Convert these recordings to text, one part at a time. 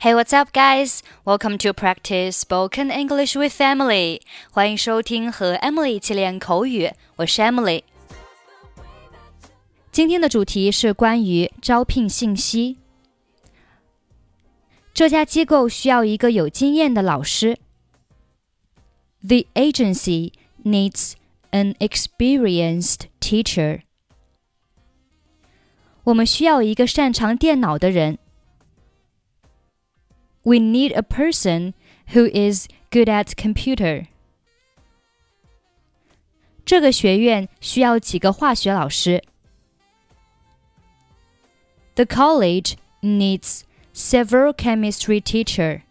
Hey, what's up, guys? Welcome to practice spoken English with Emily. 欢迎收听和 Emily 一起练口语，我是 Emily。今天的主题是关于招聘信息。这家机构需要一个有经验的老师。The agency needs an experienced teacher. 我们需要一个擅长电脑的人。 We need a person who is good at computer. 这个学院需要几个化学老师。The college needs several chemistry teacher.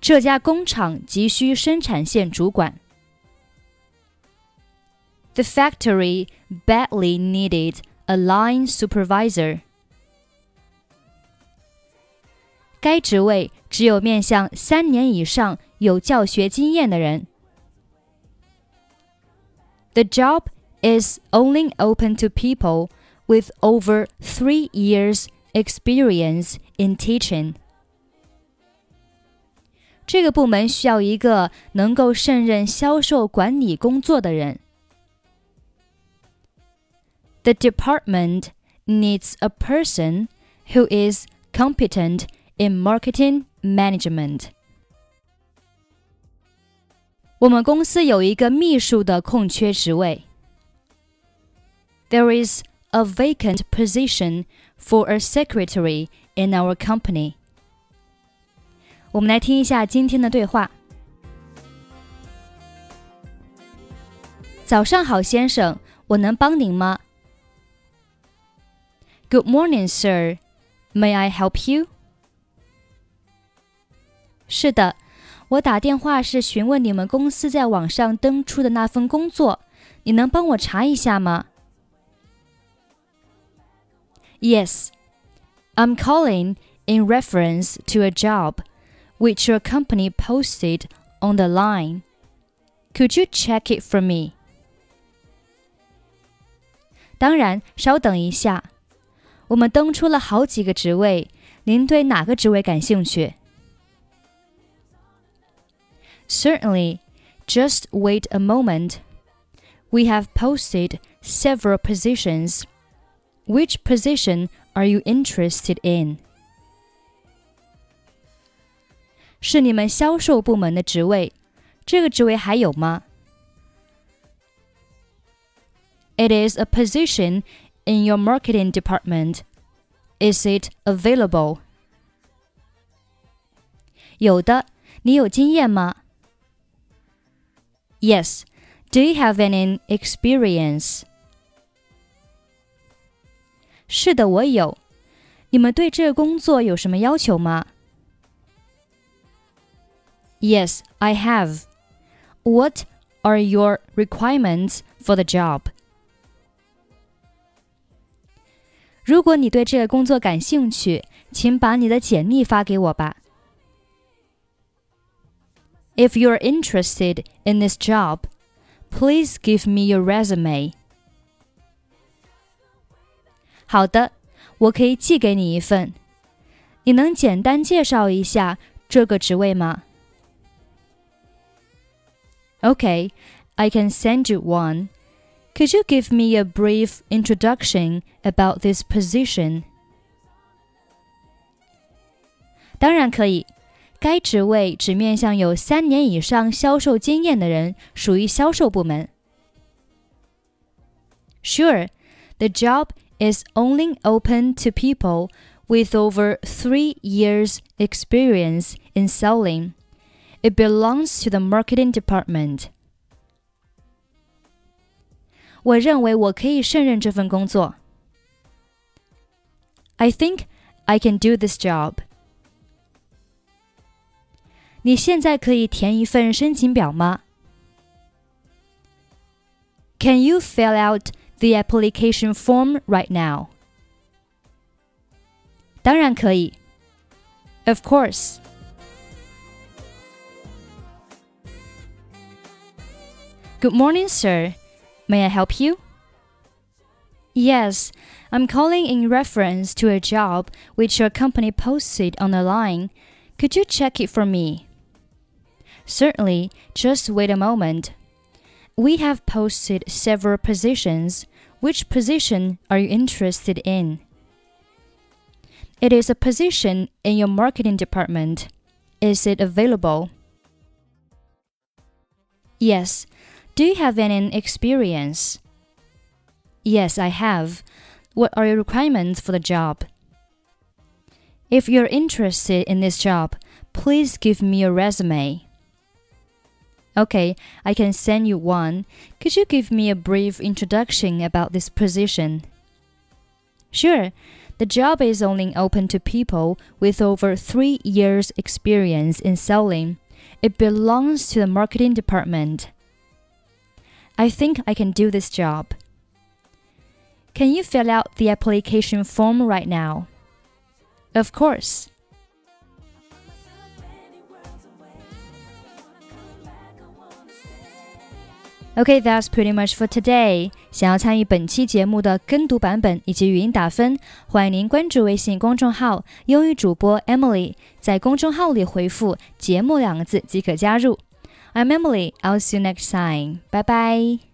这家工厂急需生产线主管。The factory badly needed a line supervisor. 该职位只有面向三年以上有教学经验的人。The job is only open to people with over three years experience in teaching. 这个部门需要一个能够胜任销售管理工作的人。The department needs a person who is competent in marketing management. 我们公司有一个秘书的空缺职位。There is a vacant position for a secretary in our company. 我们来听一下今天的对话。早上好，先生，我能帮您吗？Good morning, sir. May I help you? 是的，我打电话是询问你们公司在网上登出的那份工作，你能帮我查一下吗？Yes, I'm calling in reference to a job which your company posted on the line. Could you check it for me? 当然，稍等一下。我们登出了好几个职位，您对哪个职位感兴趣 ？Certainly. Just wait a moment. We have posted several positions. Which position are you interested in? 是你们销售部门的职位，这个职位还有吗？It is a position in your marketing department. Is it available? 有的，你有经验吗 ？Yes. Do you have any experience? 是的，我有。你们对这个工作有什么要求吗？Yes, I have. What are your requirements for the job? 如果你对这个工作感兴趣，请把你的简历发给我吧。 If you're interested in this job, please give me your resume. 好的，我可以寄给你一份。你能简单介绍一下这个职位吗？Okay, I can send you one. Could you give me a brief introduction about this position? 当然可以。 该职位只面向有三年以上销售经验的人，属于销售部门。Sure, the job is only open to people with over three years' experience in selling. It belongs to the marketing department. 我认为我可以胜任这份工作。I think I can do this job. 你现在可以填一份申请表吗？Can you fill out the application form right now? 当然可以。Of course. Good morning, sir. May I help you? Yes, I'm calling in reference to a job which your company posted on the line. Could you check it for me? Certainly, just wait a moment. We have posted several positions. Which position are you interested in? It is a position in your marketing department. Is it available? Yes. Do you have any experience? Yes, I have. What are your requirements for the job? If you're interested in this job, please give me your resume. Okay, I can send you one. Could you give me a brief introduction about this position? Sure. The job is only open to people with over three years' experience in selling. It belongs to the marketing department. I think I can do this job. Can you fill out the application form right now? Of course. OK, that's pretty much for today. 想要参与本期节目的跟读版本以及语音打分，欢迎您关注微信公众号“英语主播 Emily”。在公众号里回复“节目”两个字即可加入。I'm Emily. I'll see you next time. Bye bye.